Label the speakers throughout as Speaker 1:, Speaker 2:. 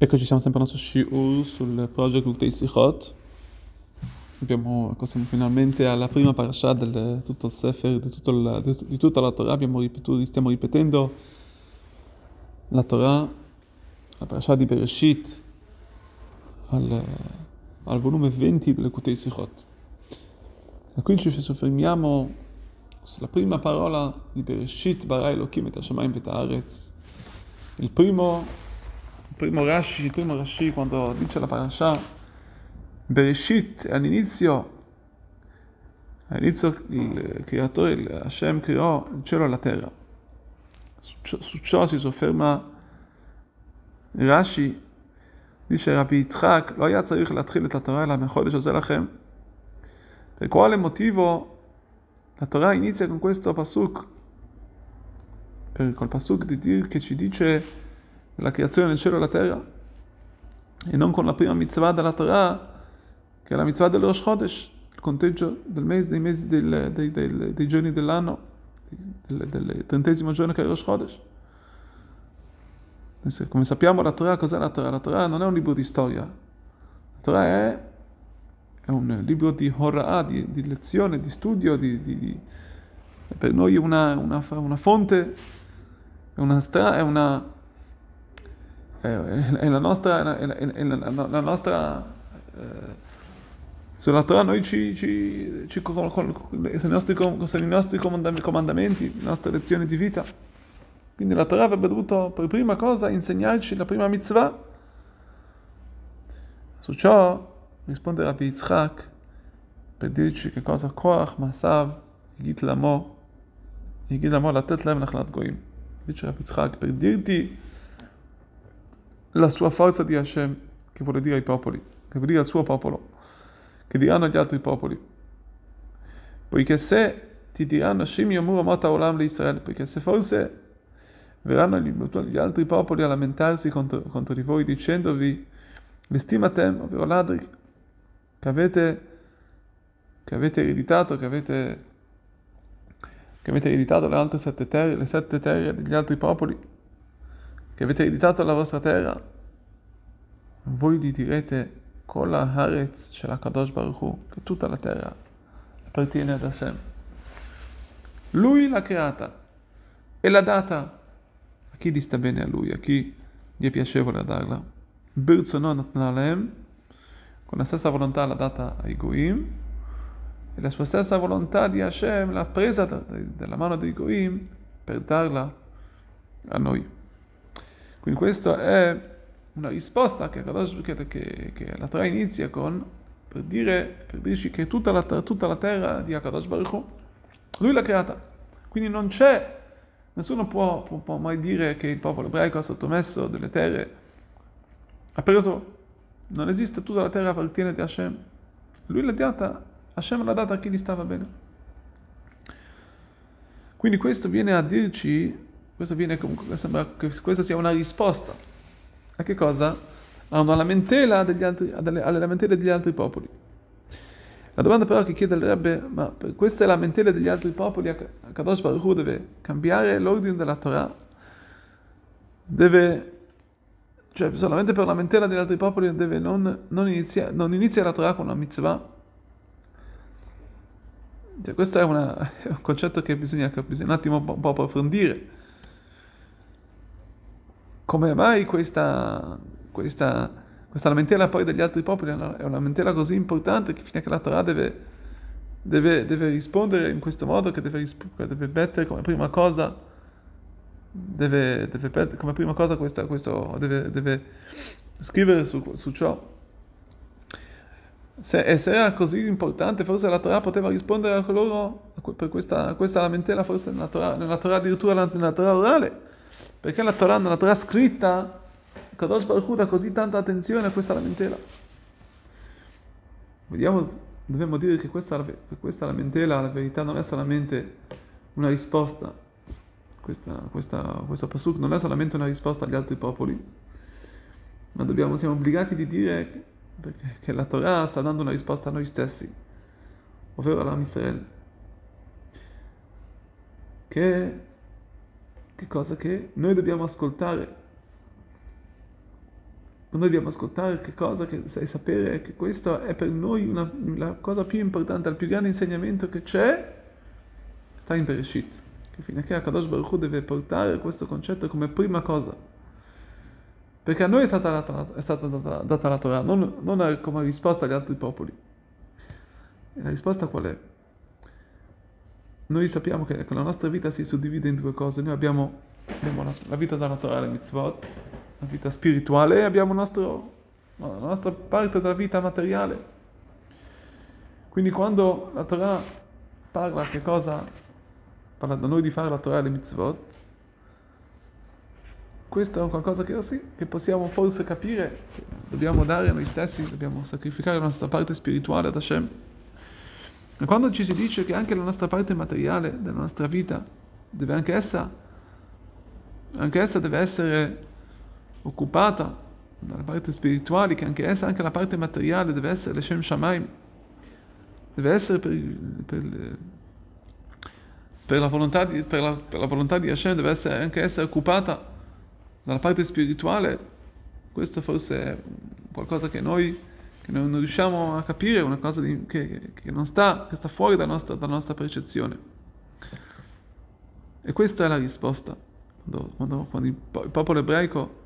Speaker 1: Eccoci, siamo sempre al nostro Shiur sul Project Uktei Sichot. Abbiamo, ecco, siamo finalmente alla prima parasha di tutto il Sefer, di, tutto il, di, di, tutta la Torah. Ripetuto, stiamo ripetendo la Torah, la parasha di Bereshit, al, al volume 20 delle Uktei Sichot. E qui ci soffermiamo sulla prima parola di Bereshit, Bara Elohim et Hashemayim et Haaretz. Il primo primo Rashi, il primo Rashi quando dice la parasha Bereshit all'inizio all'inizio il creatore il Hashem creò il cielo e la terra su ciò, su ciò si sofferma Rashi dice Rabbi Yitzhak לא היה צריך להתחיל את התורה אלא מחודש הזה לכם per quale motivo la Torah inizia con questo pasuk per col pasuk di dir che ci dice della creazione del cielo e della terra, e non con la prima mitzvah della Torah, che è la mitzvah del Rosh Chodesh, il conteggio del mese, dei, mesi del, dei, dei, dei, giorni dell'anno, del, del trentesimo giorno che è il Rosh Chodesh. Come sappiamo la Torah, cos'è la Torah? La Torah non è un libro di storia, la Torah è, è un libro di hora'ah, di, di, lezione, di studio, di, di, è per noi una, una, una fonte, è una, stra, è una è la nostra, è la, è la, la nostra eh, sulla Torah noi ci, ci, ci con, con, sono, i nostri, sono i nostri comandamenti, le nostre lezioni di vita. Quindi la Torah avrebbe dovuto per prima cosa insegnarci la prima mitzvah. Su ciò risponde Rabbi Yitzhak per dirci che cosa Koach, Masav, Yigit Lamo, Yigit Lamo, Latet Lev Nachlat Goim. Dice Rabbi Yitzhak per dirti la sua forza di Hashem, che vuole dire ai popoli, che vuole dire al suo popolo, che diranno agli altri popoli. Poiché se ti diranno Hashem Yomur Amata Olam di Israele, perché se forse verranno gli, altri popoli a lamentarsi contro, contro di voi dicendovi l'estimatem, ovvero ladri, che avete, che avete ereditato, che avete, che avete ereditato le altre sette terre, le sette terre degli altri popoli, che avete ereditato la vostra terra, voi gli direte con la Haaretz c'è la Kadosh Baruch Hu, che tutta la terra appartiene ad Hashem. Lui l'ha creata e l'ha data a chi gli sta bene a lui, a chi gli è piacevole a darla. Con la stessa volontà l'ha data ai Goim e la sua stessa volontà di Hashem l'ha presa dalla mano dei Goim per darla a noi. Quindi questa è una risposta che, che, che, la Torah inizia con per, dire, per dirci che tutta la, tutta la terra di Akadosh Baruch Hu, lui l'ha creata. Quindi non c'è, nessuno può, può, può, mai dire che il popolo ebraico ha sottomesso delle terre, ha preso, non esiste, tutta la terra appartiene di Hashem. Lui l'ha data, Hashem l'ha data a chi gli stava bene. Quindi questo viene a dirci questo viene comunque, sembra che questa sia una risposta. A che cosa? A una lamentela degli altri, alle lamentele degli altri popoli. La domanda però che chiede il Rebbe, ma per queste lamentele degli altri popoli, Kadosh Baruch Hu deve cambiare l'ordine della Torah? Deve, cioè solamente per lamentela degli altri popoli deve non, non, inizia, non inizia la Torah con una mitzvah? Cioè, questo è, una, è, un concetto che bisogna, bisogna un attimo un po' approfondire come mai questa, questa, questa lamentela poi degli altri popoli è una, lamentela così importante che fino a che la Torah deve, deve, deve rispondere in questo modo, che deve, deve mettere come prima cosa, deve, deve come prima cosa questa, questo, deve, scrivere su, su ciò. Se, se, era così importante, forse la Torah poteva rispondere a loro per questa, questa lamentela, forse nella Torah, nella Torah addirittura nella Torah orale perché la Torah, nella Torah scritta, Kadosh Baruch dà così tanta attenzione a questa lamentela? Vediamo, dobbiamo dire che questa, questa lamentela, la verità, non è solamente una risposta, questa, questa, questo pasuk non è solamente una risposta agli altri popoli, ma dobbiamo, siamo obbligati di dire che la Torah sta dando una risposta a noi stessi, ovvero alla Israele, che che cosa che noi dobbiamo ascoltare. noi dobbiamo ascoltare che cosa, che sai sapere che questo è per noi una, la cosa più importante, il più grande insegnamento che c'è, sta in Bereshit. Che fino a che Akadosh Baruch deve portare questo concetto come prima cosa. Perché a noi è stata data, è stata data, data la Torah, non, non come risposta agli altri popoli. E la risposta qual è? Noi sappiamo che la nostra vita si suddivide in due cose. Noi abbiamo, abbiamo la, la, vita dalla Torah, le mitzvot, la vita spirituale e abbiamo nostro, la nostra parte della vita materiale. Quindi quando la Torah parla che cosa parla da noi di fare la Torah e le mitzvot, questo è qualcosa che, sì, che possiamo forse capire, dobbiamo dare a noi stessi, dobbiamo sacrificare la nostra parte spirituale ad Hashem. Quando ci si dice che anche la nostra parte materiale della nostra vita deve anche essa, anche essa deve essere occupata dalla parte spirituale, che anche essa, anche la parte materiale deve essere l'Eshem Shamaim, deve essere per, per, per, la volontà di, per, la, per la volontà di Hashem, deve essere, anche essere occupata dalla parte spirituale, questo forse è qualcosa che noi che non riusciamo a capire, una cosa di, che, che, non sta, che sta fuori dalla nostra, dalla nostra percezione. E questa è la risposta. Quando, quando, quando il popolo ebraico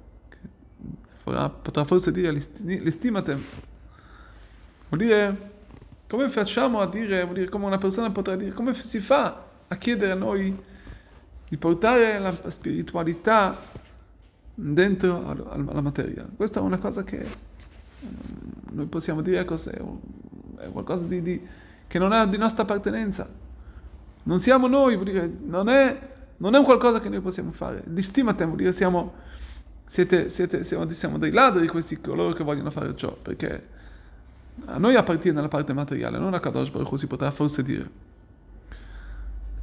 Speaker 1: farà, potrà forse dire l'estimate, vuol dire come facciamo a dire, vuol dire come una persona potrà dire, come si fa a chiedere a noi di portare la spiritualità dentro alla materia. Questa è una cosa che noi possiamo dire che è qualcosa di, di, che non è di nostra appartenenza. Non siamo noi, vuol dire, non è, non è un qualcosa che noi possiamo fare. Di stimate vuol dire siamo, siete, siete, siamo, siamo dei ladri questi coloro che vogliono fare ciò, perché a noi appartiene la parte materiale, non a Kadosh Baruch si potrà forse dire.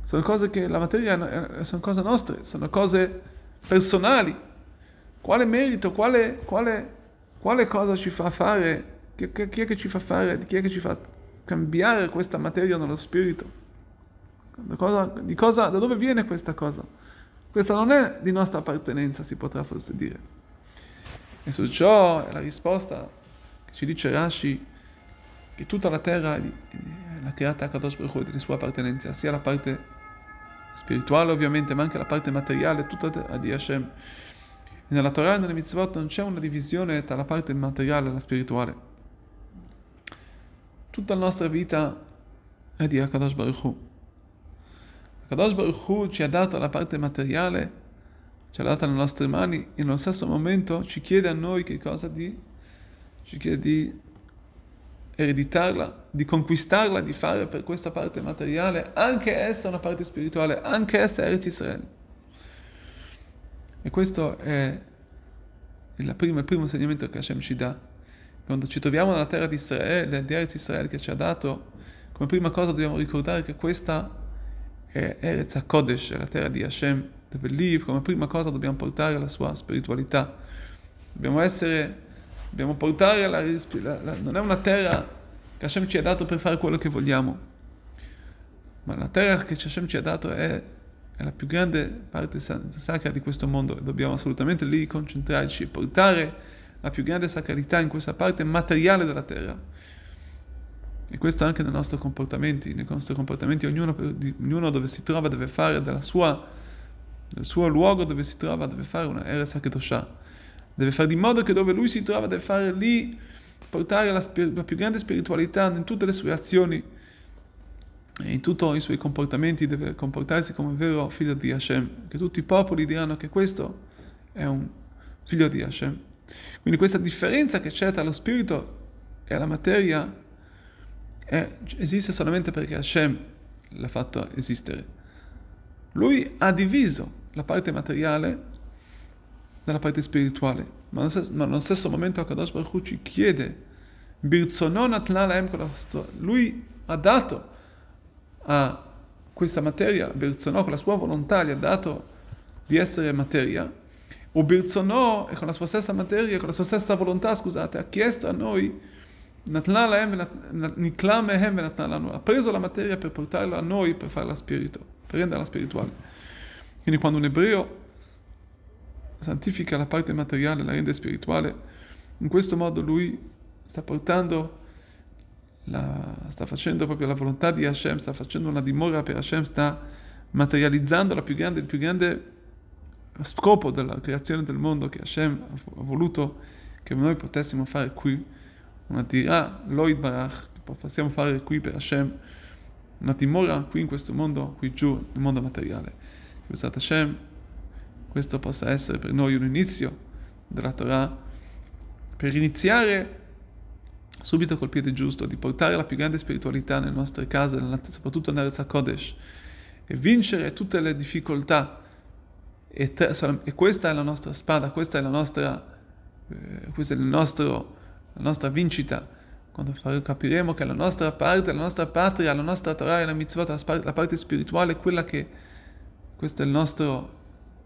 Speaker 1: Sono cose che la materia sono cose nostre, sono cose personali. Quale merito, quale, quale quale cosa ci fa fare, chi, è che ci fa fare, chi è che ci fa cambiare questa materia nello spirito? Cosa, di cosa, da dove viene questa cosa? Questa non è di nostra appartenenza, si potrà forse dire. E su ciò è la risposta che ci dice Rashi, che tutta la terra è creata a Kadosh Baruch delle sue appartenenze, sia la parte spirituale ovviamente, ma anche la parte materiale, tutta di Hashem. Nella Torah e nelle mitzvot non c'è una divisione tra la parte materiale e la spirituale. Tutta la nostra vita è di Akadosh Baruch Hu. Akadosh Baruch Hu ci ha dato la parte materiale, ci ha data nelle nostre mani e nello stesso momento ci chiede a noi che cosa di... ci chiede di ereditarla, di conquistarla, di fare per questa parte materiale, anche essa una parte spirituale, anche essa Eretz Israele. E questo è il primo, il primo insegnamento che Hashem ci dà. Quando ci troviamo nella terra di Israele, di Eretz Israele che ci ha dato, come prima cosa dobbiamo ricordare che questa è Eretz HaKodesh, la terra di Hashem, dove lì come prima cosa dobbiamo portare la sua spiritualità. Dobbiamo essere, dobbiamo portare la, la, la non è una terra che Hashem ci ha dato per fare quello che vogliamo, ma la terra che Hashem ci ha dato è è la più grande parte sacra di questo mondo e dobbiamo assolutamente lì concentrarci e portare la più grande sacralità in questa parte materiale della terra. E questo anche nei nostri comportamenti, nei nostri comportamenti, ognuno, ognuno dove si trova deve fare della sua, del suo luogo dove si trova deve fare una era sacredosha. Deve fare di modo che dove lui si trova deve fare lì, portare la, la più grande spiritualità in tutte le sue azioni in tutti i suoi comportamenti deve comportarsi come un vero figlio di Hashem, che tutti i popoli diranno che questo è un figlio di Hashem. Quindi questa differenza che c'è tra lo spirito e la materia è, esiste solamente perché Hashem l'ha fatto esistere. Lui ha diviso la parte materiale dalla parte spirituale, ma nello stesso, ma nello stesso momento Akadosh Baruch Hu ci chiede, lui ha dato a questa materia, Birzonò con la sua volontà gli ha dato di essere materia, o Birzonò e con la sua stessa materia, con la sua stessa volontà, scusate, ha chiesto a noi, ha preso la materia per portarla a noi, per farla spirito, per renderla spirituale. Quindi quando un ebreo santifica la parte materiale, la rende spirituale, In questo modo lui sta portando, la, sta facendo proprio la volontà di Hashem, sta facendo una dimora per Hashem, sta materializzando più grande, il più grande scopo della creazione del mondo che Hashem ha voluto che noi potessimo fare qui, una dirà Loid Barach, che possiamo fare qui per Hashem, una dimora qui in questo mondo, qui giù, nel mondo materiale. Che Hashem, questo possa essere per noi un inizio della Torah per iniziare subito col piede giusto, di portare la più grande spiritualità nelle nostre case, soprattutto nell'Erza Kodesh, e vincere tutte le difficoltà. E, te, e, questa è la nostra spada, questa è la nostra, eh, questa è nostro, la nostra vincita. Quando capiremo che la nostra parte, la nostra patria, la nostra Torah e la mitzvah, la, parte spirituale quella che, questo è il nostro,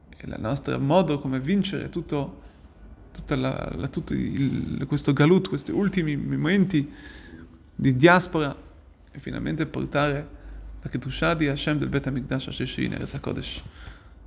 Speaker 1: è il nostro modo come vincere tutto la, la, tutto il, questo galut, questi ultimi momenti di diaspora e finalmente portare la Kedushah di Hashem del Bet HaMikdash Hashishi in Eretz HaKodesh.